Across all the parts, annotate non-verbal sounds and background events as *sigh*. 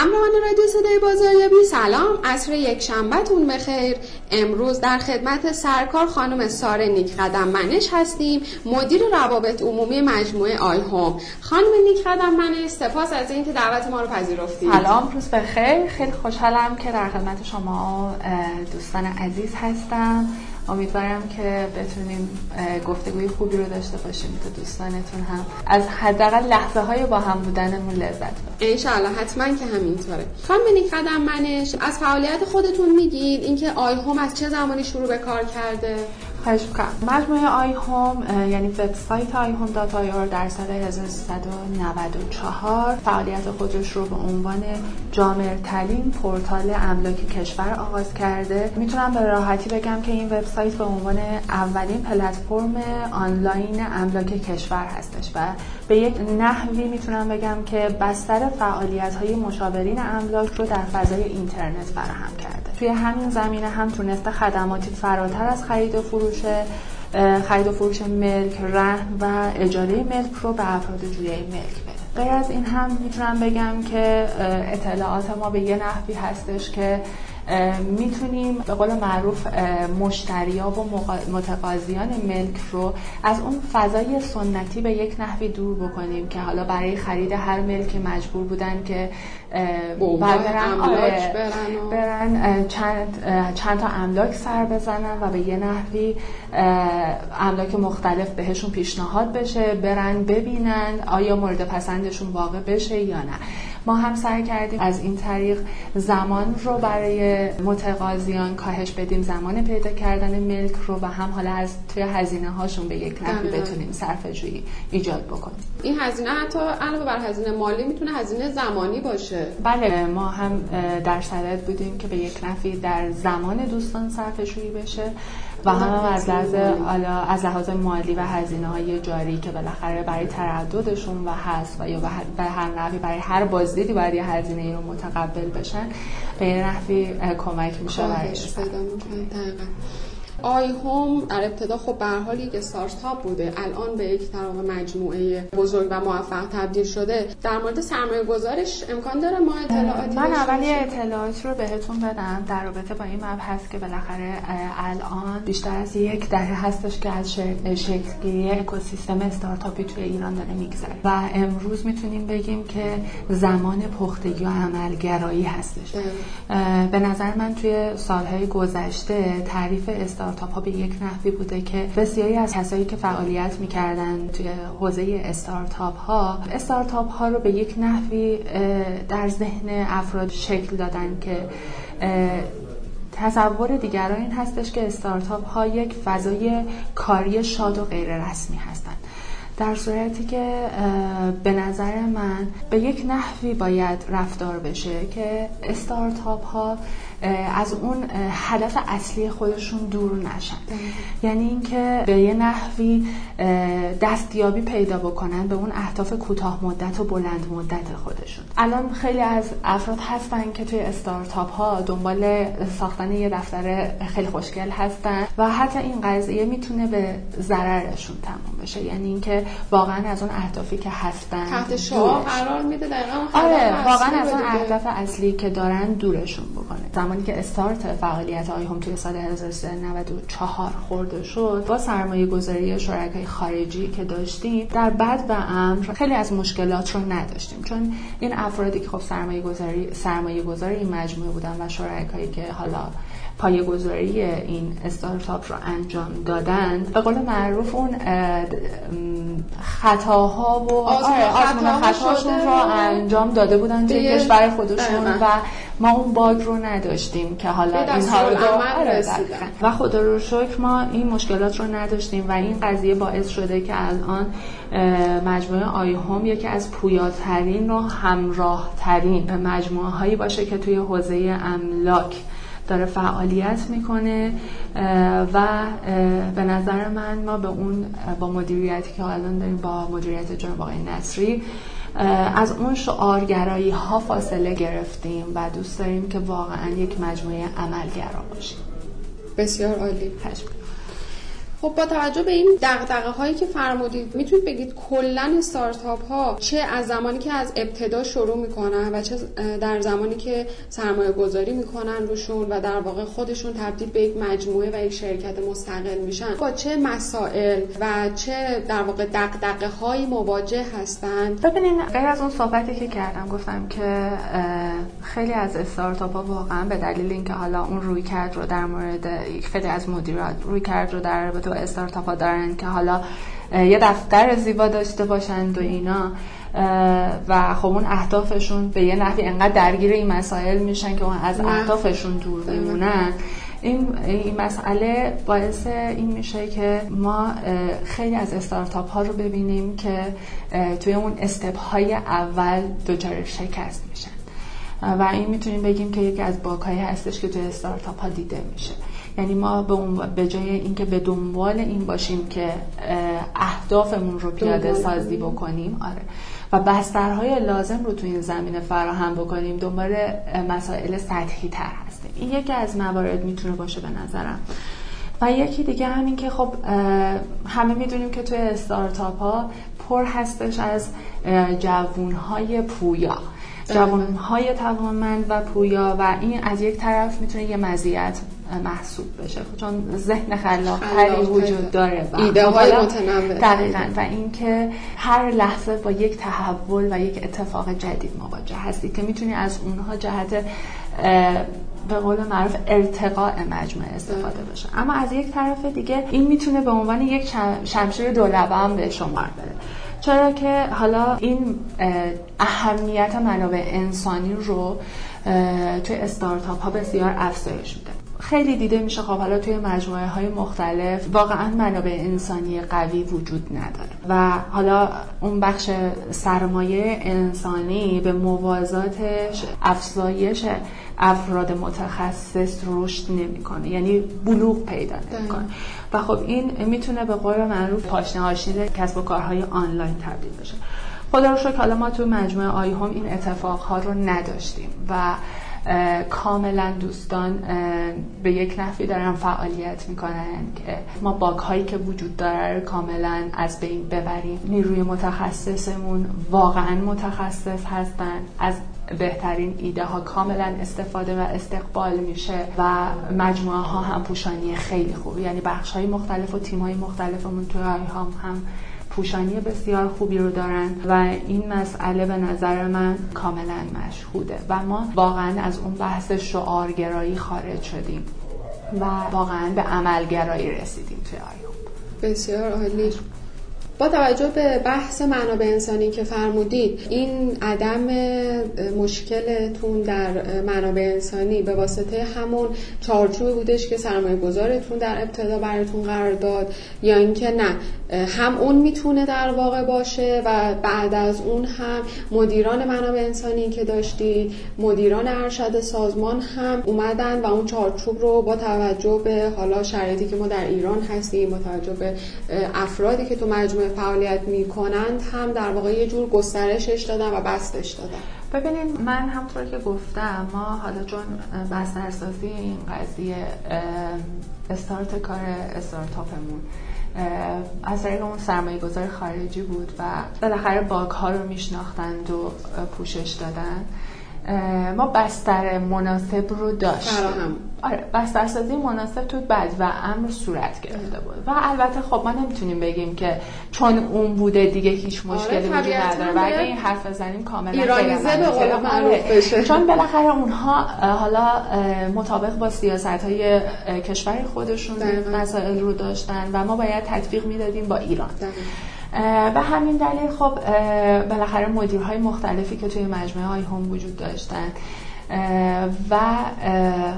همراهان رادیو صدای بازاریابی. سلام عصر یک شنبهتون بخیر. امروز در خدمت سرکار خانم ساره نیک قدم منش هستیم مدیر روابط عمومی مجموعه آی هوم. خانم نیک قدم منش سپاس از اینکه دعوت ما رو پذیرفتید. سلام روز بخیر. خیلی خوشحالم که در خدمت شما دوستان عزیز هستم. امیدوارم که بتونیم گفتگوی خوبی رو داشته باشیم تا دوستانتون هم. از حداقل لحظه های با هم بودنمون لذت ببرن انشاءالله حتما که همینطوره. خانم قدم منش از فعالیت خودتون میگید؟ اینکه iHome از چه زمانی شروع به کار کرده؟ خواهش می‌کنم مجموعه iHome یعنی وبسایت iHome dot آی در سال 1394 فعالیت خودش رو به عنوان جامعترین پورتال املاک کشور آغاز کرده. می‌تونم به راحتی بگم که این وبسایت به عنوان اولین پلتفرم آنلاین املاک کشور هستش و به یک نحوی می‌تونم بگم که بستر فعالیت های مشاورین املاک رو در فضای اینترنت فراهم کرده. توی همین زمینه هم تونسته خدماتی فراتر از خرید و فروش خرید و فروش ملک رهن و اجاره ملک رو به افراد جویه ملک بده. غیر از این هم می‌تونم بگم که اطلاعات ما به یه نحوی هستش که می‌تونیم به قول معروف مشتریا و متقاضیان ملک رو از اون فضای سنتی به یک نحوی دور بکنیم که حالا برای خرید هر ملک مجبور بودن که برن, آره برن چند, چند تا املاک سر بزنن و به یه نحوی املاک مختلف بهشون پیشنهاد بشه برن ببینن آیا مورد پسندشون واقع بشه یا نه. ما هم سعی کردیم از این طریق زمان رو برای متقاضیان کاهش بدیم زمان پیدا کردن ملک رو و هم حالا از توی هزینه هاشون به یک نحوی بتونیم صرف جویی ایجاد بکنیم. این هزینه حتی علاوه بر هزینه مالی می‌تونه هزینه زمانی باشه. بله ما هم در شرایط بودیم که به یک نفی در زمان دوستان صرف جویی بشه. و هم از لحاظ از لحاظ مالی و هزینه های جاری که بالاخره برای ترددشون و هست و یا به هر نحوی برای هر بازدیدی باید یه هزینه ای رو متقبل بشن به یه نحوی کمک میشه برایشون آی هوم در ابتدا خب به حال یک استارتاپ بوده. الان به یک طرف مجموعه بزرگ و موفق تبدیل شده. در مورد سرمایه گذارش امکان داره ما اطلاعاتی من اول اطلاعات رو بهتون بدم. در رابطه با این مبحث که بالاخره الان بیشتر از یک دهه هستش که از شکلگیری اکوسیستم استارتاپی توی ایران داره میگذره. و امروز می‌تونیم بگیم که زمان پختگی و عملگرایی هستش. به نظر من توی سالهای گذشته تعریف استارتاپ استارتاپ ها به یک نحوی بوده که بسیاری از کسایی که فعالیت می‌کردن توی حوزه استارتاپ ها استارتاپ ها رو به یک نحوی در ذهن افراد شکل دادن که تصور دیگران این هستش که استارتاپ ها یک فضای کاری شاد و غیر رسمی هستند در صورتی که به نظر من به یک نحوی باید رفتار بشه که استارتاپ ها از اون هدف اصلی خودشون دور نشن. یعنی اینکه به یه نحوی دستیابی پیدا بکنن به اون اهداف کوتاه مدت و بلند مدت خودشون. الان خیلی از افراد هستن که توی استارتاپ ها دنبال ساختن یه دفتر خیلی خوشگل هستن و حتی این قضیه می‌تونه به ضررشون تموم بشه. یعنی اینکه واقعا از اون اهدافی که هستن تحت شعار قرار میده آره واقعا از اون اهداف اصلی که دارن دورشون بکنه. زمانی که استارت فعالیت آی هم توی سال 1394 خورده شد با سرمایه گذاری شرکای خارجی که داشتیم در بعد و امر خیلی از مشکلات رو نداشتیم. چون این افرادی که خب سرمایه گذاری سرمایه گذاری این مجموعه بودن و شرکایی که حالا پایه‌گذاری این استارتاپ رو انجام دادن به قول معروف اون خطاها و آزمون خطاشون رو انجام داده بودن توی کشور خودشون و ما اون باگ رو نداشتیم که حالا اینها رو آره، و خدا رو شکر ما این مشکلات رو نداشتیم و این قضیه باعث شده که الان مجموعه آی هوم یکی از پویاترین و همراه ترین مجموعه هایی باشه که توی حوزه املاک داره فعالیت می‌کنه و به نظر من ما به اون با مدیریتی که الان داریم با مدیریت جناب آقای نصری از اون شعارگرایی ها فاصله گرفتیم و دوست داریم که واقعا یک مجموعه عملگرا باشیم. بسیار عالی. خب با توجه به این دغدغه هایی که فرمودید می‌تونید بگید کلا استارتاپ ها چه از زمانی که از ابتدا شروع می‌کنن و چه در زمانی که سرمایه گذاری می‌کنن روشون و در واقع خودشون تبدیل به یک مجموعه و یک شرکت مستقل میشن با چه مسائل و چه در واقع دغدغه هایی مواجه هستند؟ ببینین غیر از اون صحبتی که کردم گفتم که خیلی از استارتاپ ها واقعا به دلیل اینکه حالا اون روی کرد رو در مورد خیلی از مدیرات روی کرد رو در رابطه با استارتاپ ها دارن که حالا یه دفتر زیبا داشته باشند و اینا و خب اون اهدافشون به یه نحوی انقدر درگیر این مسائل میشن که اون از اهدافشون دور بمونن. این, این مسئله باعث این میشه که ما خیلی از استارتاپ ها رو ببینیم که توی اون استپ های اول دچار شکست میشن. و این می‌تونیم بگیم که یکی از باکایی هستش که توی استارتاپ ها دیده میشه. یعنی ما به, به جای اینکه به دنبال این باشیم که اهدافمون رو پیاده سازی بکنیم آره. و بسترهای لازم رو تو این زمینه فراهم بکنیم دنبال مسائل سطحی تر هستیم. این یکی از موارد می‌تونه باشه به نظرم. و یکی دیگه همین که خب همه می‌دونیم که توی استارتاپ ها پر هستش از جوونهای پویا. جوانهای توانمند و پویا و این از یک طرف می‌تونه یه مزیت محسوب بشه. چون ذهن خلاقتری وجود داره و ایده های متنوع. دقیقا. و اینکه هر لحظه با یک تحول و یک اتفاق جدید مواجه هستی که می‌تونی از اونها جهت به قول معروف ارتقاء مجموعه استفاده بشه. اما از یک طرف دیگه این می‌تونه به عنوان یک شمشیر دولبه هم به شمار بره. چرا که حالا این اهمیت منابع انسانی رو توی استارتاپ ها بسیار افزایش میده. خیلی دیده میشه. خب حالا توی مجموعه های مختلف واقعا منابع انسانی قوی وجود نداره. و حالا اون بخش سرمایه انسانی به موازاتش افزایش افراد متخصص رشد نمی‌کنه. یعنی بلوغ پیدا نمی‌کنه. و خب این می‌تونه به قول معروف پاشنه آشیل کسب و کارهای آنلاین تبدیل بشه. خدا رو شکر حالا ما تو مجموعه آی هم این اتفاقها رو نداشتیم. و کاملا دوستان به یک نحوی دارن فعالیت می‌کنن. که ما باگ هایی که وجود داره کاملا از بین ببریم. نیروی متخصصمون واقعا متخصص هستن. از بهترین ایده ها کاملا استفاده و استقبال میشه و مجموعه ها هم پوشانی خیلی خوب یعنی بخش های مختلف و تیم های مختلفمون توی هم هم پوشانی بسیار خوبی رو دارن و این مسئله به نظر من کاملا مشهوده و ما واقعا از اون بحث شعارگرایی خارج شدیم و واقعا به عملگرایی رسیدیم توی آیوب بسیار عالی. با توجه به بحث منابع انسانی که فرمودید این عدم مشکلتون در منابع انسانی به واسطه همون چارچوب بودش که سرمایه گذارتون در ابتدا براتون قرار داد یا اینکه نه هم اون می‌تونه در واقع باشه و بعد از اون هم مدیران منابع انسانی که داشتید مدیران ارشد سازمان هم اومدن و اون چارچوب رو با توجه به حالا شرایطی که ما در ایران هستیم با توجه به افرادی که تو مجموعه فعالیت می‌کنند هم در واقع یه جور گسترشش دادن و بستش دادن. ببینید من همطور که گفتم ما حالا چون بسترسازی این قضیه استارت کار استارتاپمون از طریق اون سرمایه گذار خارجی بود و بالاخره باگ ها رو میشناختند و پوشش دادن. ما بستر مناسب رو داشتیم. آره بسترسازی مناسب تو بعد و امر صورت گرفته بود. و البته خب ما نمی‌تونیم بگیم که چون اون بوده دیگه هیچ آره، مشکلی وجود نداره. و اگه این حرف بزنیم کاملا ایرانیزه به قول معروف بشه. چون بالاخره اونها حالا مطابق با سیاست های کشور خودشون مسائل رو داشتن و ما باید تطبیق می‌دادیم با ایران. به همین دلیل خب بالاخره مدیرهای مختلفی که توی مجموعه های هم وجود داشتن و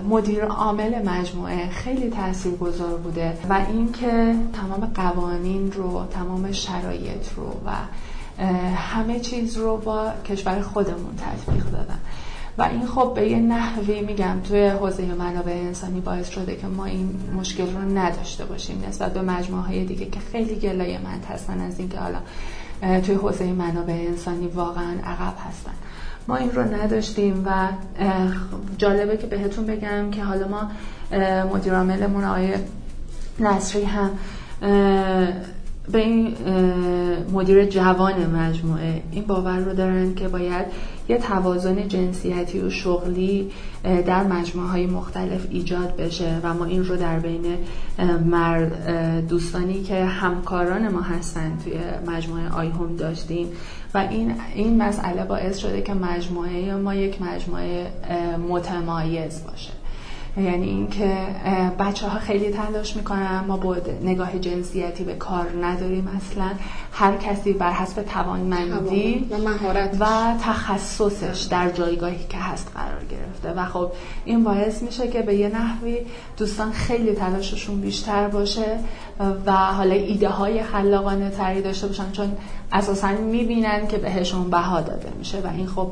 مدیر عامل مجموعه خیلی تأثیر گذار بوده و اینکه تمام قوانین رو تمام شرایط رو و همه چیز رو با کشور خودمون تطبیق دادن. و این خب به یه نحوی میگم توی حوزه منابع انسانی باعث شده که ما این مشکل رو نداشته باشیم نسبت به مجموعه های دیگه که خیلی گلایه مند هستن از اینکه حالا توی حوزه منابع انسانی واقعا عقب هستن. ما این رو نداشتیم و جالبه که بهتون بگم که حالا ما مدیر عاملمون آقای نصری هم به این مدیر جوان مجموعه این باور رو دارن که باید یه توازن جنسیتی و شغلی در مجموعه های مختلف ایجاد بشه و ما این رو در بین مرد دوستانی که همکاران ما هستن توی مجموعه آیهوم داشتیم. و این این مسئله باعث شده که مجموعه ما یک مجموعه متمایز باشه. یعنی اینکه بچه ها خیلی تلاش می‌کنن ما با نگاه جنسیتی به کار نداریم اصلا. هر کسی بر حسب توانمندی و مهارت و تخصصش در جایگاهی که هست قرار گرفته. و خب این باعث میشه که به یه نحوی دوستان خیلی تلاششون بیشتر باشه. و حالا ایده های خلاقانه تری داشته باشن چون اساسا می‌بینن که بهشون بها داده میشه و این خب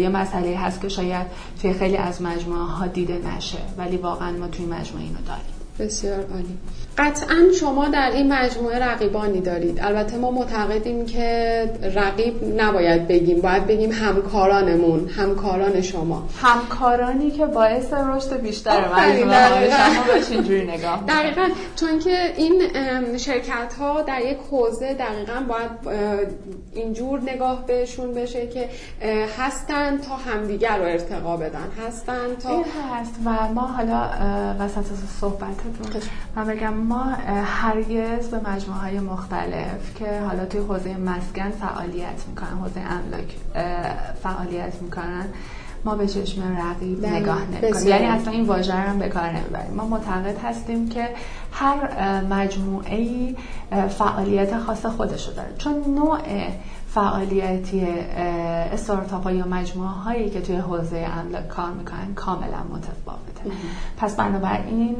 یه مسئله هست که شاید توی خیلی از مجموعه ها دیده نشه ولی واقعا ما توی مجموعه اینو داریم. بسیار عالی. قطعا شما در این مجموعه رقیبانی دارید. البته ما معتقدیم که رقیب نباید بگیم. باید بگیم همکارانمون همکاران شما. همکارانی که باعث رشد بیشتر مجموعه شما اینجوری نگاه دقیقا. چون که این شرکت ها در یک حوزه دقیقا باید اینجور نگاه بهشون بشه که هستن تا همدیگر رو ارتقا بدن. هستن تا این هست و ما حالا وسط صحبتتون من بگم ما هرگز به مجموعه های مختلف که حالا توی حوزه مسکن فعالیت می‌کنن حوزه املاک فعالیت می‌کنن ما به چشم رقیب نگاه نمی‌کنیم. یعنی اصلا این واژه هم به کار نمی‌بریم. ما معتقد هستیم که هر مجموعه ای فعالیت خاص خودشو داره. چون نوع فعالیتی استارتاپ ها یا مجموعه هایی که توی حوزه املاک کار می‌کنن کاملا متفاوته. پس بنابراین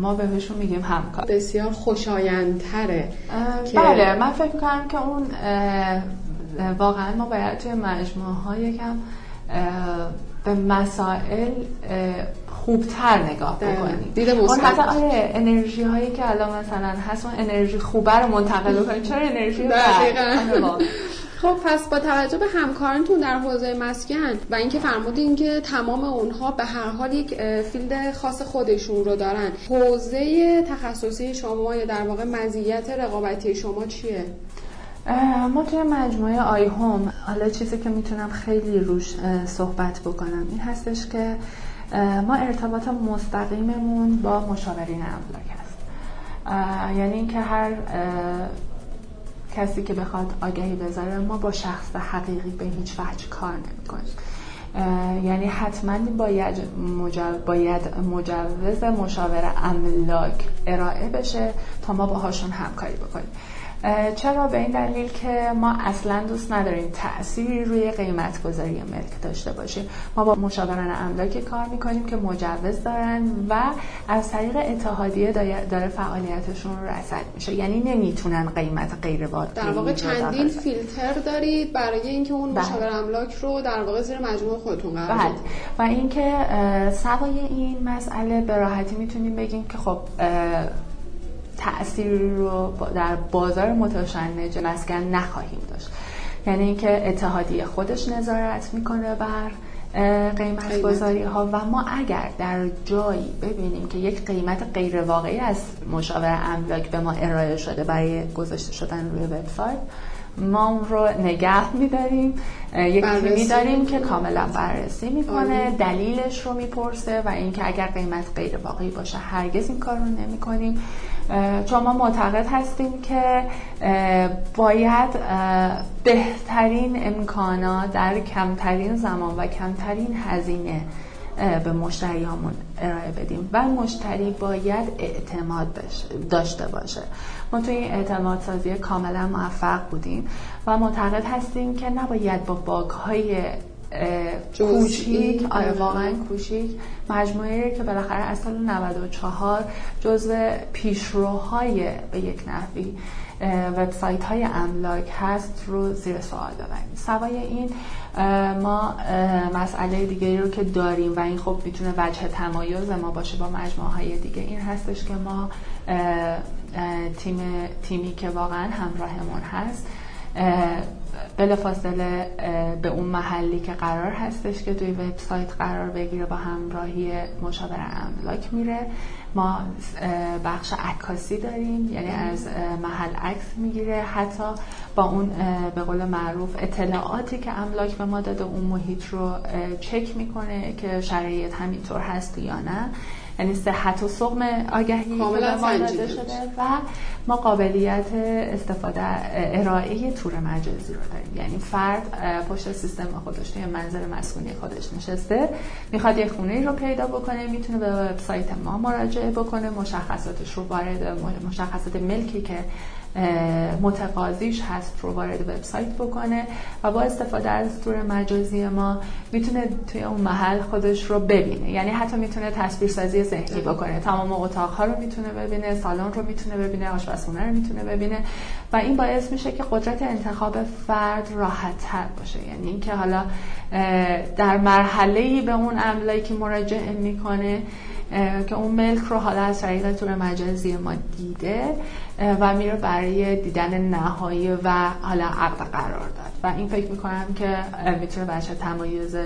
ما بهشون میگیم همکار. بسیار خوشایندتره بله من فکر می‌کنم که اون واقعا ما باید توی مجموعه ها یکم به مسائل خوبتر نگاه بکنیم. دیده مثبت. آره انرژی هایی که الان مثلا هست اون انرژی خوبه رو منتقل کنیم چرا انرژی آره، خب پس با توجه به همکارانتون در حوزه مسکن و اینکه فرمودین که تمام اونها به هر حال یک field خاص خودشون رو دارن حوزه تخصصی شما یا در واقع مزیت رقابتی شما چیه؟ ما توی مجموعه iHome حالا چیزی که می‌تونم خیلی روش صحبت بکنم این هستش که ما ارتباط مستقیممون با مشاورین املاک هست. یعنی اینکه هر کسی که بخواد آگهی بذاره ما با شخص حقیقی به هیچ وجه کار نمی‌کنیم. یعنی حتما باید, باید مجوز مشاور املاک ارائه بشه تا ما باهاشون همکاری بکنیم. چرا به این دلیل که ما اصلا دوست نداریم تأثیری روی قیمت گذاری ملک داشته باشیم ما با مشاوران املاک کار می‌کنیم که مجوز دارن و از طریق اتحادیه داره فعالیتشون رسد میشه یعنی نمی‌تونن قیمت غیر واقعی در واقع چندین فیلتر دارید برای اینکه اون بله. مشاور املاک رو در واقع زیر مجموعه خودتون قرار بله. و اینکه سوای این مسئله به راحتی می‌تونیم بگیم که خب تأثیر رو در بازار متشنج مسکن نخواهیم داشت. یعنی اینکه اتحادیه خودش نظارت می‌کنه بر قیمت گذاری ها و ما اگر در جایی ببینیم که یک قیمت غیر واقعی از مشاور املاک به ما ارائه شده برای گذاشته شدن روی وبسایت ما اون رو نگه میداریم. یک تیمی داریم که کاملا بررسی می‌کنه دلیلش رو می‌پرسه و اینکه اگر قیمت غیر واقعی باشه هرگز این کار رو نمی کنیم چون ما معتقد هستیم که باید بهترین امکانات در کمترین زمان و کمترین هزینه به مشتریامون ارائه بدیم و مشتری باید اعتماد داشته باشه. ما توی این اعتماد سازی کاملا موفق بودیم و معتقد هستیم که نباید با باگ های کوچیک. آره واقعا کوچیک. مجموعه که بالاخره از سال 94 جزو پیشروهای به یک نحوی وبسایت های املاک هست رو زیر سوال ببریم. سوای این ما مسئله دیگه رو که داریم و این خب می‌تونه وجه تمایز ما باشه با مجموعه های دیگه این هستش که ما تیم تیمی که واقعا همراهمون هست. بلافاصله به اون محلی که قرار هستش که توی وبسایت قرار بگیره با همراهی مشاور املاک میره. ما بخش عکاسی داریم یعنی از محل عکس می‌گیره. حتی با اون به قول معروف اطلاعاتی که املاک به ما داده اون محیط رو چک می‌کنه که شرایط همینطور هست یا نه. یعنی صحت و سقم آگهی کاملا شده و ما قابلیت استفاده ارائه تور مجازی رو داریم. یعنی فرد پشت سیستم خودش توی منظر مسکونی خودش نشسته می‌خواد یه خونه رو پیدا بکنه می‌تونه به وبسایت ما مراجعه بکنه مشخصاتش رو وارد مشخصات ملکی که متقاضیش هست رو وارد وبسایت بکنه و با استفاده از تور مجازی ما می‌تونه توی اون محل خودش رو ببینه. یعنی حتی می‌تونه تصویرسازی ذهنی بکنه. تمام اتاقها رو می‌تونه ببینه سالن رو می‌تونه ببینه آشپزخونه رو می‌تونه ببینه و این باعث میشه که قدرت انتخاب فرد راحت تر باشه. یعنی اینکه حالا در مرحله ای به اون املاکی مراجعه می‌کنه که اون ملک رو حالا از طریق تور مجازی ما دیده و میره برای دیدن نهایی و حالا عقد قرار داد. و این فکر می‌کنم که می‌تونه بچه تمایز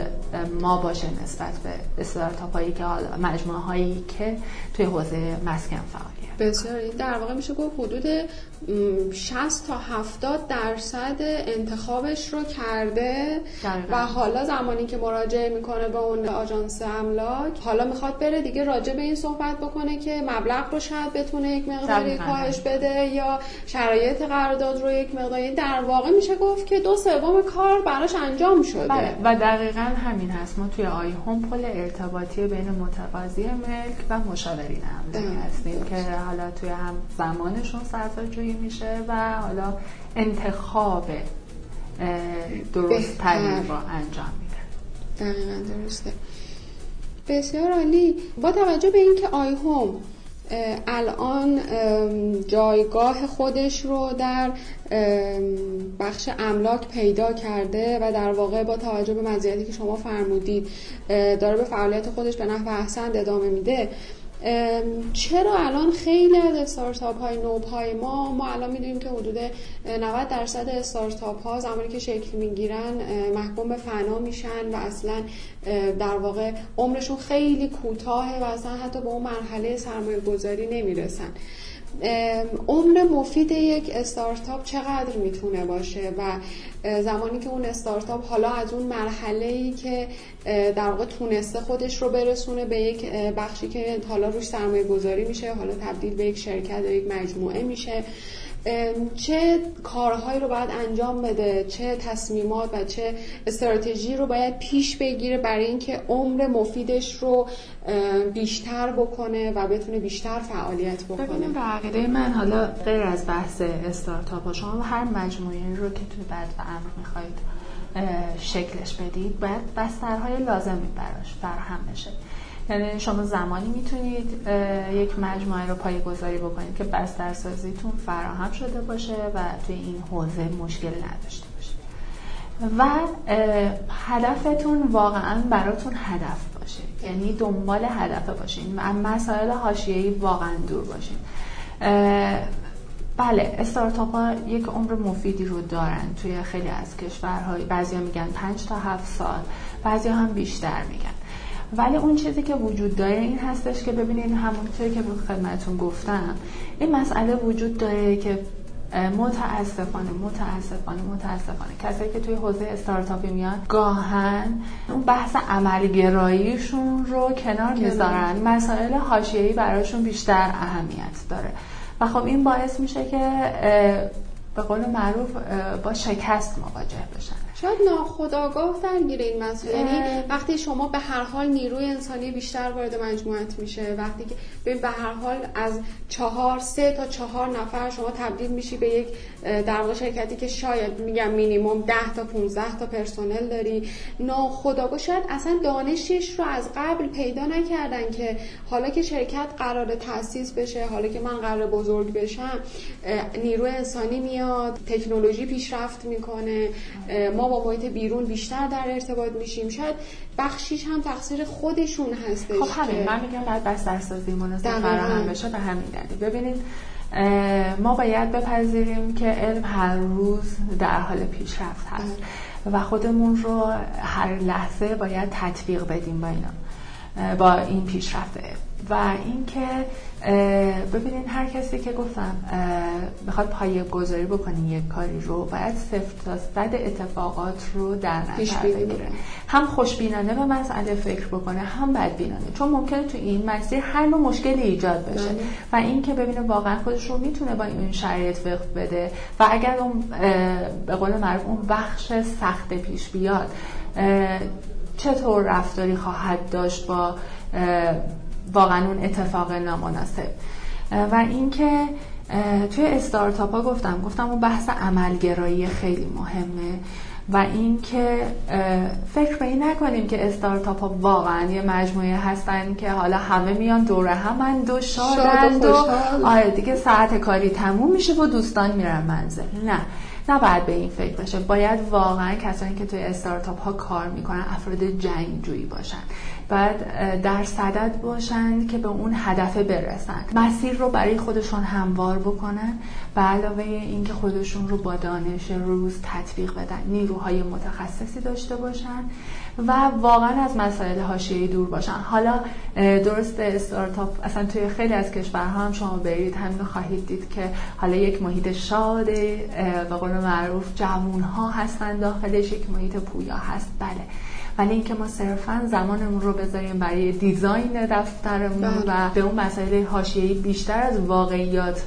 ما باشه نسبت به استارتاپ هایی که حالا مجموعه هایی که توی حوزه مسکن فعالیت. بسیار در واقع میشه گفت حدود 60 تا 70 درصد انتخابش رو کرده. و حالا زمانی که مراجعه می‌کنه به اون آژانس املاک حالا می‌خواد بره دیگه راجع به این صحبت بکنه که مبلغ رو شاید بتونه یک مقداری کاهش بده یا شرایط قرارداد رو یک مقداری. در واقع میشه گفت که دو سوم کار براش انجام شده. بله. و دقیقا همین هست. ما توی آی هم پل ارتباطی بین متقاضی ملک و مشاورین املاک هستیم که حالا توی هم زمانشون سرزاجویی میشه و حالا انتخاب درست ترین رو انجام میده. دقیقا درسته. بسیار عالی. با توجه به اینکه آی هوم الان جایگاه خودش رو در بخش املاک پیدا کرده و در واقع با توجه به مزیتی که شما فرمودید داره به فعالیت خودش به نحو احسن ادامه میده چرا الان خیلی از استارتاپ های نوب های ما ما الان می‌دونیم که حدود 90 درصد استارتاپ ها زمانی که شکل می‌گیرن محکوم به فنا میشن و اصلا در واقع عمرشون خیلی کوتاهه و اصلا حتی به اون مرحله سرمایه گذاری نمی‌رسن. عمر مفید یک استارتاپ چقدر می‌تونه باشه؟ و زمانی که اون استارتاپ حالا از اون مرحله ای که در واقع تونسته خودش رو برسونه به یک بخشی که حالا روش سرمایه گذاری میشه حالا تبدیل به یک شرکت یا یک مجموعه میشه. چه کارهایی رو باید انجام بده چه تصمیمات و چه استراتژی رو باید پیش بگیره برای اینکه عمر مفیدش رو بیشتر بکنه و بتونه بیشتر فعالیت بکنه. ببینیم عقیده من حالا غیر از بحث استارتاپ ها شما هر مجموعه رو که توی بعد و امر می‌خواید شکلش بدید باید بسترهای لازمی براش فراهم بشه. یعنی شما زمانی می‌تونید یک مجموعه رو پای گذاری بکنید که بسترسازیتون فراهم شده باشه و توی این حوزه مشکل نداشته باشه. و هدفتون واقعا براتون هدف باشه. یعنی دنبال هدف باشین. مسائل حاشیه‌ای واقعا دور باشین. بله استارتاپ ها یک عمر مفیدی رو دارن توی خیلی از کشورهای بعضی میگن 5 تا 7 سال بعضی هم بیشتر میگن. ولی اون چیزی که وجود داره این هستش که ببینید همونطوری که خدمتون گفتم. این مسئله وجود داره که متاسفانه متاسفانه متاسفانه. کسایی که توی حوزه استارتاپی میان گاهن اون بحث عملگراییشون رو کنار می‌ذارن. مسائل حاشیه‌ای براشون بیشتر اهمیت داره. و خب این باعث میشه که به قول معروف با شکست مواجه بشن. شاید ناخداگاه درگیر این مسئله یعنی وقتی شما به هر حال نیروی انسانی بیشتر وارد مجموعت میشه وقتی که به هر حال از چهار سه تا چهار نفر شما تبدیل میشی به یک در واقع شرکتی که شاید میگم مینیمم 10 تا 15 تا پرسنل داری. ناخداگاه شاید اصلا دانشش رو از قبل پیدا نکردن که حالا که شرکت قرار تاسیس بشه حالا که من قرار بزرگ بشم نیروی انسانی میاد تکنولوژی پیشرفت می‌کنه ما با محیط بیرون بیشتر در ارتباط میشیم. شاید بخشیش هم تقصیر خودشون هستش خب همین من میگم بعد بسترسازی مناسب فراهم بشه به همین دلیل. ببینید ما باید بپذیریم که علم هر روز در حال پیشرفت هست. و خودمون رو هر لحظه باید تطبیق بدیم با اینا با این پیشرفت و اینکه ببینین هر کسی که گفتم بخواد پایه گذاری بکنی یک کاری رو باید صفر تا صد اتفاقات رو در نظر بگیره. هم خوشبینانه به مسئله فکر بکنه هم بدبینانه. چون ممکنه تو این مسیر هر نوع مشکلی ایجاد بشه. بله. و اینکه ببینه واقعا خودش رو می‌تونه با این شرایط وقت بده. و اگر اون به قول معروف اون بخش سخت پیش بیاد چطور رفتاری خواهد داشت با واقعا اون اتفاق نامناسب. و اینکه توی استارتاپ ها گفتم گفتم اون بحث عملگرایی خیلی مهمه و اینکه فکر به این نکنیم که استارتاپ ها واقعا یه مجموعه هستن که حالا همه میان دوره همند و شادند و آره دیگه ساعت کاری تموم میشه و دوستان میرن منزل. نه نباید به این فکر بشه باید واقعا کسانی که توی استارتاپ ها کار می‌کنن افراد جنگجویی باشن. باید در صدد باشن که به اون هدف برسن مسیر رو برای خودشون هموار بکنن به علاوه اینکه خودشون رو با دانش روز تطبیق بدن نیروهای متخصصی داشته باشن و واقعا از مسائل حاشیه‌ای دور باشن. حالا درست استارتاپ اصلا توی خیلی از کشورها هم شما برید همین خواهید دید که حالا یک محیط شاد به قول معروف جوون ها هستن داخلش یک محیط پویا هست. بله. ولی اینکه ما صرفا زمانمون رو بذاریم برای دیزاین دفترمون بله. و به اون مسائل حاشیه‌ای بیشتر از واقعیات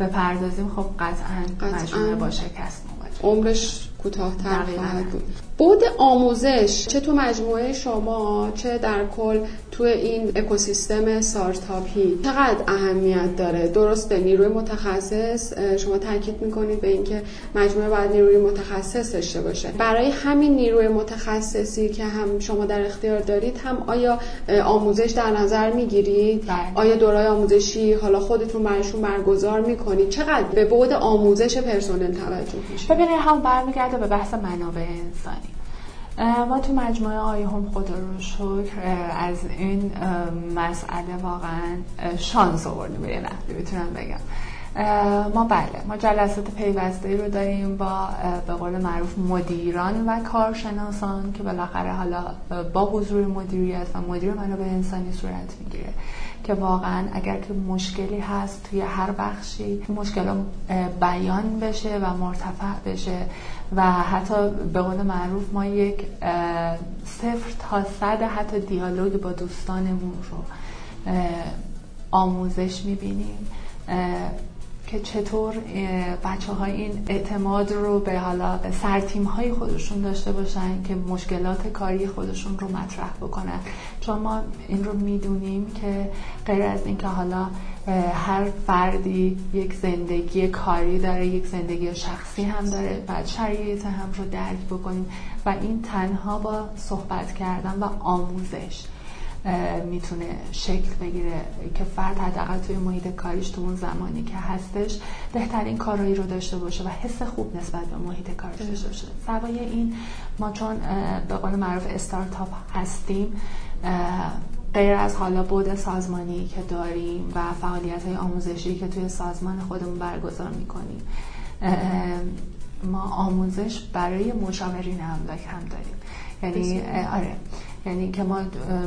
بپردازیم خب قطعا مجموعه با شکست عمرش کوتاهتر خواهد بود بود آموزش چه تو مجموعه شما چه در کل تو این اکوسیستم استارتاپی چقدر اهمیت داره؟ درسته نیروی متخصص شما تاکید می‌کنید به اینکه مجموعه باید نیروی متخصص داشته باشه. برای همین نیروی متخصصی که هم شما در اختیار دارید هم آیا آموزش در نظر می‌گیرید؟ بله. آیا دورای آموزشی حالا خودتون براشون برگزار می‌کنید؟ چقدر به بعد آموزش پرسنل توجه میشه؟ ببینید هم برمیگرده به بحث منابع انسانی. ما تو مجموعه آی هم خدا رو شکر از این مسئله واقعا شانس آوردیم به نحوی می‌تونم بگم. ما بله ما جلسات پیوسته رو داریم با به قول معروف مدیران و کارشناسان که بالاخره حالا با حضور مدیریت و مدیر منابع انسانی صورت می‌گیره که واقعا اگر که مشکلی هست توی هر بخشی مشکل بیان بشه و مرتفع بشه. و حتی به قول معروف ما یک صفر تا صد حتی دیالوگ با دوستانمون رو آموزش می‌بینیم که چطور بچه های این اعتماد رو به حالا سرتیم های خودشون داشته باشن که مشکلات کاری خودشون رو مطرح بکنن. چون ما این رو می‌دونیم که غیر از اینکه حالا هر فردی یک زندگی کاری داره یک زندگی شخصی هم داره بعد شرایط هم رو درک بکنیم و این تنها با صحبت کردن و آموزش می‌تونه شکل بگیره که فرد حداقل توی محیط کاریش تو اون زمانی که هستش بهترین کارایی رو داشته باشه و حس خوب نسبت به محیط کارش داشته باشه. سوای این ما چون به قول معروف استارتاپ هستیم غیر از حالا بود سازمانی که داریم و فعالیت های آموزشی که توی سازمان خودمون برگزار می‌کنیم. ما آموزش برای مشاورین املاک هم داریم. یعنی آره. یعنی که ما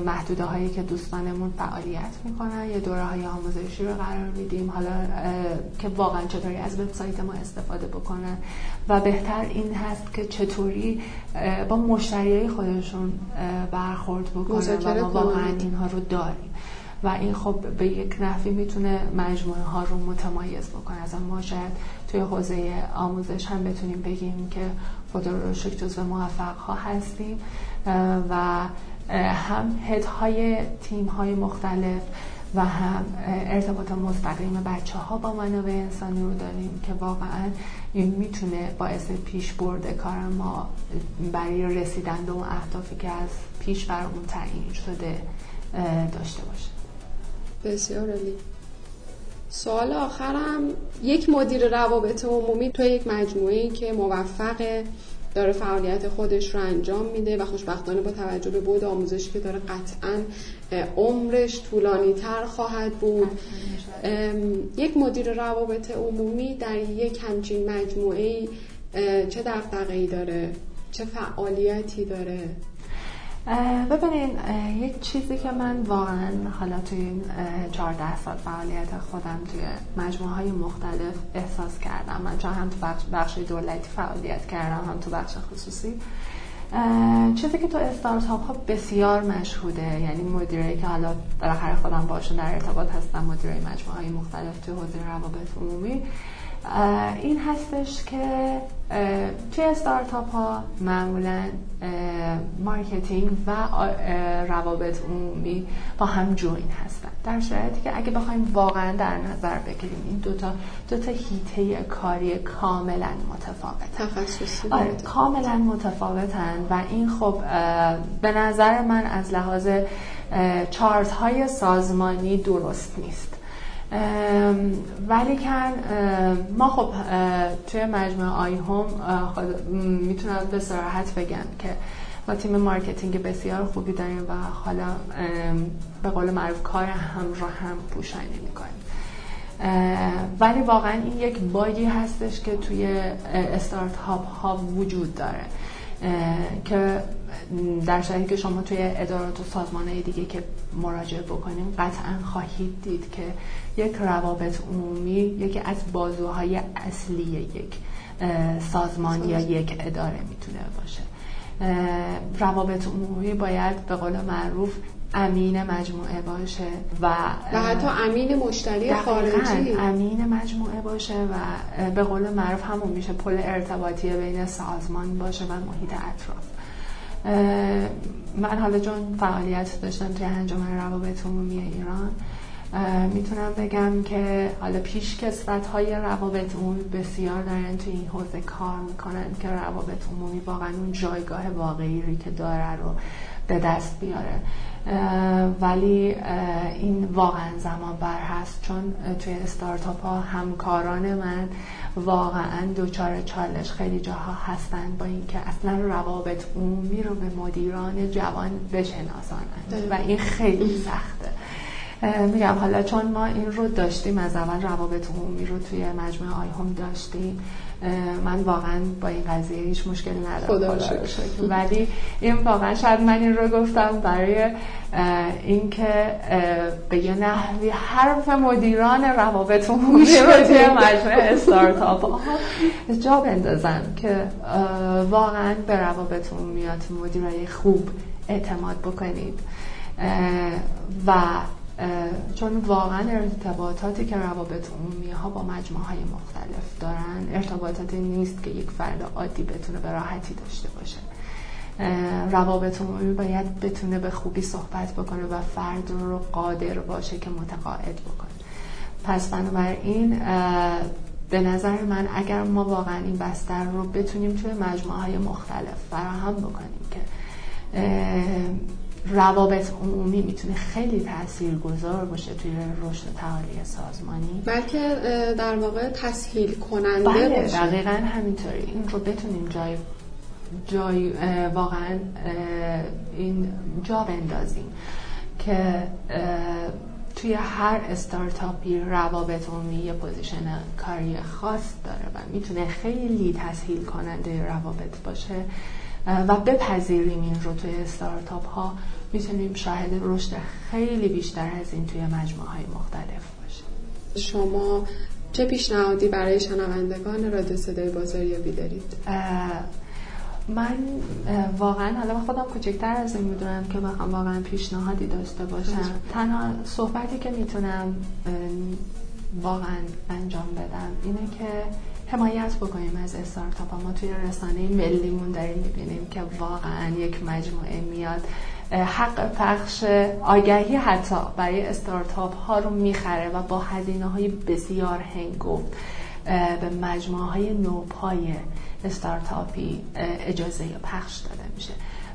محدوده هایی که دوستانمون فعالیت می‌کنن یه دوره های آموزشی رو قرار میدیم. حالا که واقعا چطوری از وبسایت ما استفاده بکنن. و بهتر این هست که چطوری با مشتری خودشون برخورد بکنن و ما واقعا اینها رو داریم. و این خب به یک نحوی می‌تونه مجموعه ها رو متمایز بکنه. از ما شاید توی حوزه آموزش هم بتونیم بگیم که خدا رو شکر جزو موفق ها هستیم. و هم هدهای تیم های مختلف و هم ارتباط مستقیم بچه ها با منابع انسانی رو داریم که واقعا این می‌تونه باعث پیش برده کار ما برای رسیدن به اون اهدافی که از پیش برامون تعیین شده داشته باشه. بسیار عالی. سوال آخرم یک مدیر روابط عمومی تو یک مجموعه که موفق داره فعالیت خودش رو انجام میده و خوشبختانه با توجه به بود آموزشی که داره قطعا عمرش طولانی تر خواهد بود. یک مدیر روابط عمومی در یک همچین مجموعه چه دقدقه‌ای داره؟ چه فعالیتی داره؟ ببینین یک چیزی که من واقعا حالا توی این 14 سال فعالیت خودم توی مجموعه های مختلف احساس کردم. من چون هم تو بخش, دولتی فعالیت کردم هم تو بخش خصوصی. چیزی که تو استارتاپ ها بسیار مشهوده یعنی مدیره که حالا بالاخره خودم باشون در ارتباط هستم مدیره مجموعه های مختلف توی حوزه روابط عمومی. این هستش که توی استارتاپ ها معمولا marketing و روابط عمومی با هم join هستن. در شرایطی که اگه بخوایم واقعا در نظر بگیریم این دوتا دوتا حیطه کاری کاملا متفاوت تخصصی آره کاملا متفاوتن و این خب به نظر من از لحاظ چارت های سازمانی درست نیست. ولیکن ما خب توی مجموعه iHome می‌تونم به صراحت بگم که ما تیم marketing بسیار خوبی داریم و حالا به قول معروف کار هم رو هم پوشانی می‌کنیم. ولی واقعا این یک bug ی هستش که توی استارتاپ ها وجود داره. که در شرایطی که شما توی ادارات و سازمان دیگه که مراجعه بکنیم قطعا خواهید دید که یک روابط عمومی یکی از بازوهای اصلی یک سازمان یا یک اداره می‌تونه باشه. روابط عمومی باید به قول معروف امین مجموعه باشه و و حتی امین مشتری خارجی. امین مجموعه باشه و به قول معروف همون میشه پل ارتباطی بین سازمان باشه و محیط اطراف. من حالا چون فعالیت داشتم توی انجمن روابط عمومی ایران می‌تونم بگم که حالا پیش کسفت های روابط عمومی بسیار دارن توی این حوزه کار می‌کنن که روابط عمومی واقعا اون جایگاه واقعی که داره رو به دست بیاره. ولی این واقعا زمان بر هست چون توی استارتاپ ها همکاران من واقعا دوچار چالش خیلی جاها هستن با اینکه اصلا روابط عمومی رو به مدیران جوان بشناسانند. و این خیلی سخته. میگم حالا چون ما این رو داشتیم از اول روابط عمومی رو توی مجموعه آی هم داشتیم من واقعا با این قضیه هیچ مشکلی ندارم. خدا ولی این واقعا شاید من این رو گفتم برای اینکه به یه نحوی حرف مدیران روابط عمومی *laughs* رو توی مجموعه استارتاپ ها. جا بندازم که واقعا به روابط عمومیات مدیرای خوب اعتماد بکنید. و چون واقعا ارتباطاتی که روابط عمومی ها با مجموعه های مختلف دارن ارتباطاتی نیست که یک فرد عادی بتونه به راحتی داشته باشه. روابط عمومی باید بتونه به خوبی صحبت بکنه و فرد رو قادر باشه که متقاعد بکنه. پس بنابراین به نظر من اگر ما واقعا این بستر رو بتونیم توی مجموعه های مختلف فراهم بکنیم که روابط عمومی می‌تونه خیلی تأثیر گذار باشه توی رشد تعالی سازمانی. بلکه در واقع تسهیل کننده بله باشه. دقیقا همینطوری. این رو بتونیم جای جای واقعا این جا بندازیم که توی هر استارتاپی روابط عمومی یه position کاری خاص داره و می‌تونه خیلی تسهیل کننده روابط باشه. و بپذیریم این رو توی استارتاپ ها. می‌تونیم شاهد رشد خیلی بیشتر از این توی مجموعه های مختلف باشیم شما چه پیشنهادی برای شنوندگان رادیو صدای بازاریابی دارید؟ من واقعا حالا خودم کوچکتر از این می‌دونم که بخوام واقعا پیشنهادی داشته باشم. تنها صحبتی که می‌تونم واقعا انجام بدم اینه که حمایت بکنیم از استارتاپ ما توی رسانه ملیمون داریم می‌بینیم که واقعا یک مجموعه میاد. حق پخش آگهی حتی برای استارتاپ ها رو می‌خره و با هزینه های بسیار هنگفت به مجموعه های نوپای استارتاپی اجازه پخش داده میشه.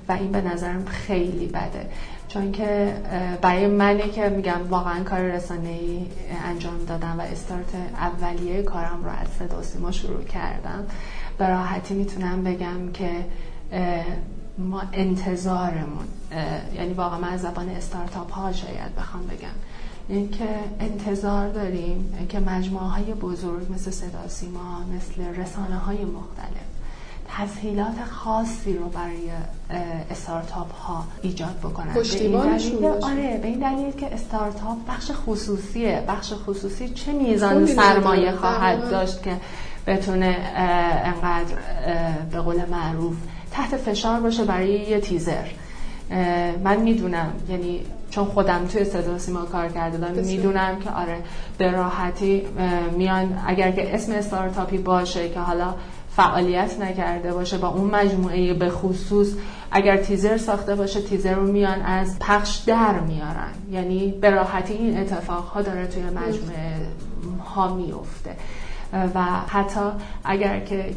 و این به نظرم خیلی بده. چون که برای منی که میگم واقعا کار رسانه ای انجام دادم و استارت اولیه کارم رو از صدا سیما شروع کردم به راحتی می‌تونم بگم که ما انتظارمون یعنی واقعا من از زبان استارتاپ ها شاید بخوام بگم اینکه انتظار داریم که مجموعه های بزرگ مثل صدا سیما مثل رسانه های مختلف تسهیلات خاصی رو برای استارتاپ ها ایجاد بکنن. به آره به این دلیل که استارتاپ بخش خصوصیه. بخش خصوصی چه میزان سرمایه خواهد داشت که بتونه انقدر به قول معروف تحت فشار باشه برای یه تیزر. من می‌دونم یعنی چون خودم توی صدا سیما کار کرده دارم می‌دونم که آره به راحتی میان اگر که اسم استارتاپی باشه که حالا فعالیت نکرده باشه با اون مجموعه به خصوص اگر تیزر ساخته باشه تیزر رو میان از پخش در میارن. یعنی به راحتی این اتفاق ها داره توی مجموعه ها میفته. و حتی اگر که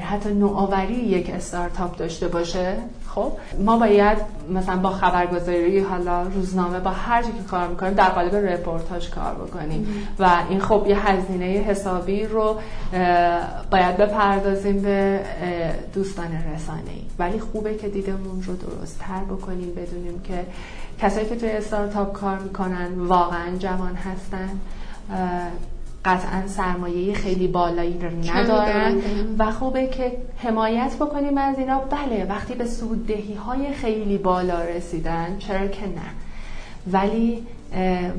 حتی نوآوری یک استارتاپ داشته باشه خب ما باید مثلا با خبرگزاری حالا روزنامه با هر که کار می‌کنیم در قالب رپورتاج کار بکنیم. و این خب یه هزینه حسابی رو باید بپردازیم به دوستان رسانه ای ولی خوبه که دیدمون رو درست تر بکنیم بدونیم که کسایی که توی استارتاپ کار می‌کنن واقعا جوان هستن. قطعا سرمایه خیلی بالایی رو ندارن. و خوبه که حمایت بکنیم از اینا. بله وقتی به سوددهی های خیلی بالا رسیدن چرا که نه. ولی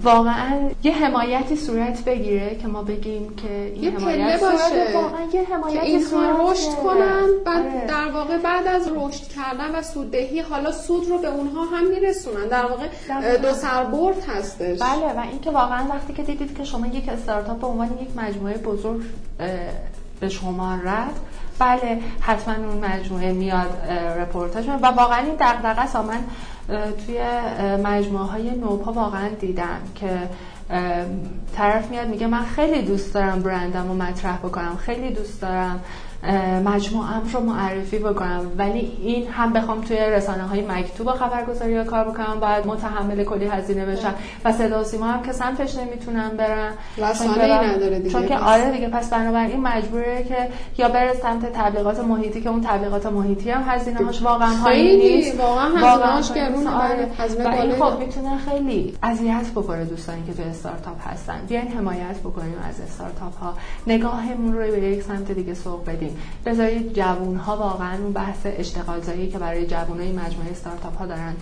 واقعا یه حمایتی صورت بگیره که ما بگیم که این یه حمایت باشه واقعا یه حمایتی که اینها رشد کنن بعد آره. در واقع بعد از رشد کردن و سوددهی حالا سود رو به اونها هم میرسونن. در واقع دو سربرد هستش. بله و اینکه واقعا وقتی که دیدید که شما یک استارتاپ به عنوان یک مجموعه بزرگ به شما رد بله حتما اون مجموعه میاد رپورتاج و واقعا این دغدغه من توی مجموعه های نوپا واقعا دیدم که طرف میاد میگه من خیلی دوست دارم برندم رو مطرح بکنم خیلی دوست دارم. مجموعم رو معرفی بکنم. ولی این هم بخوام توی رسانه های مکتوب و خبرگزاری ها کار بکنم باید متحمل کلی هزینه بشم. و صدا سیما هم که سمتش نمی‌تونم برم. رسانه نداره دیگه. چون که آره دیگه پس بنابراین مجبوره که یا بره سمت تبلیغات محیطی که اون تبلیغات محیطی هم هزینه هاش واقعا خیلی نیست. واقعا هزینه هاش گرون آره. این خب می‌تونه خیلی اذیت بکنه دوستانی که تو استارتاپ هستن. بیاین حمایت بکنیم از استارتاپ ها نگاهمون رو به یک سمت دیگه سوق بدیم. بذارید جوون ها واقعا اون بحث اشتغال زایی که برای جوون های مجموعه استارتاپ ها دارن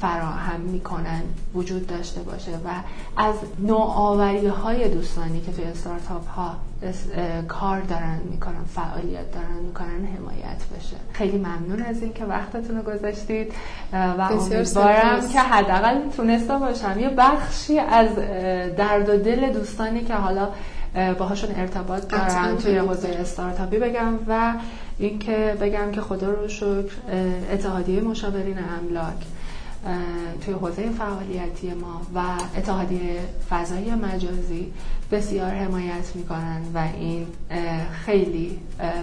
فراهم می‌کنن وجود داشته باشه و از نوآوری های دوستانی که توی استارتاپ ها کار دارن می‌کنن فعالیت دارن می‌کنن حمایت بشه. خیلی ممنون از اینکه وقتتون رو گذاشتید و امیدوارم که حداقل تونسته باشم. یه بخشی از درد و دل دوستانی که حالا باهاشون ارتباط دارم توی حوزه استارتاپی بگم و اینکه بگم که خدا رو شکر اتحادیه مشاورین املاک. توی حوزه فعالیتی ما و اتحادیه فضای مجازی بسیار حمایت می‌کنن و این خیلی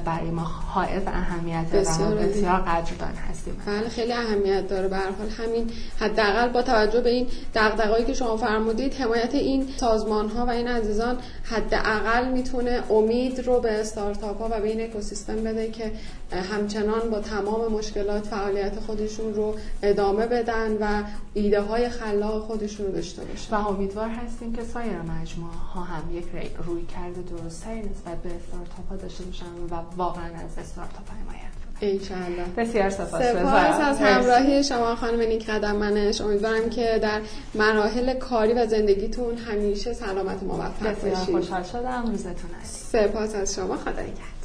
برای ما حائز اهمیت بسیار, و بسیار قدردان هستیم. بله خیلی اهمیت داره. به حال همین حداقل با توجه به این دغدغه‌ای که شما فرمودید حمایت این سازمان ها و این عزیزان حداقل می‌تونه امید رو به استارتاپ ها و به این اکوسیستم بده که همچنان با تمام مشکلات فعالیت خودشون رو ادامه بدن و ایده های خلاق خودشون رو داشته باشن. و امیدوار هستیم که سایر مجموعه ها هم یک روی کرده درستری نسبت به استارتاپ ها داشته باشن و واقعا از استارتاپ حمایت انشالله بسیار سپاس. سپاس از همراهی شما خانم نیک قدم منش امیدوارم که در مراحل کاری و زندگیتون همیشه سلامت و موفق باشید. بسیار خوشحال شدم. روزتون است سپاس از شما. خدا نگهدار.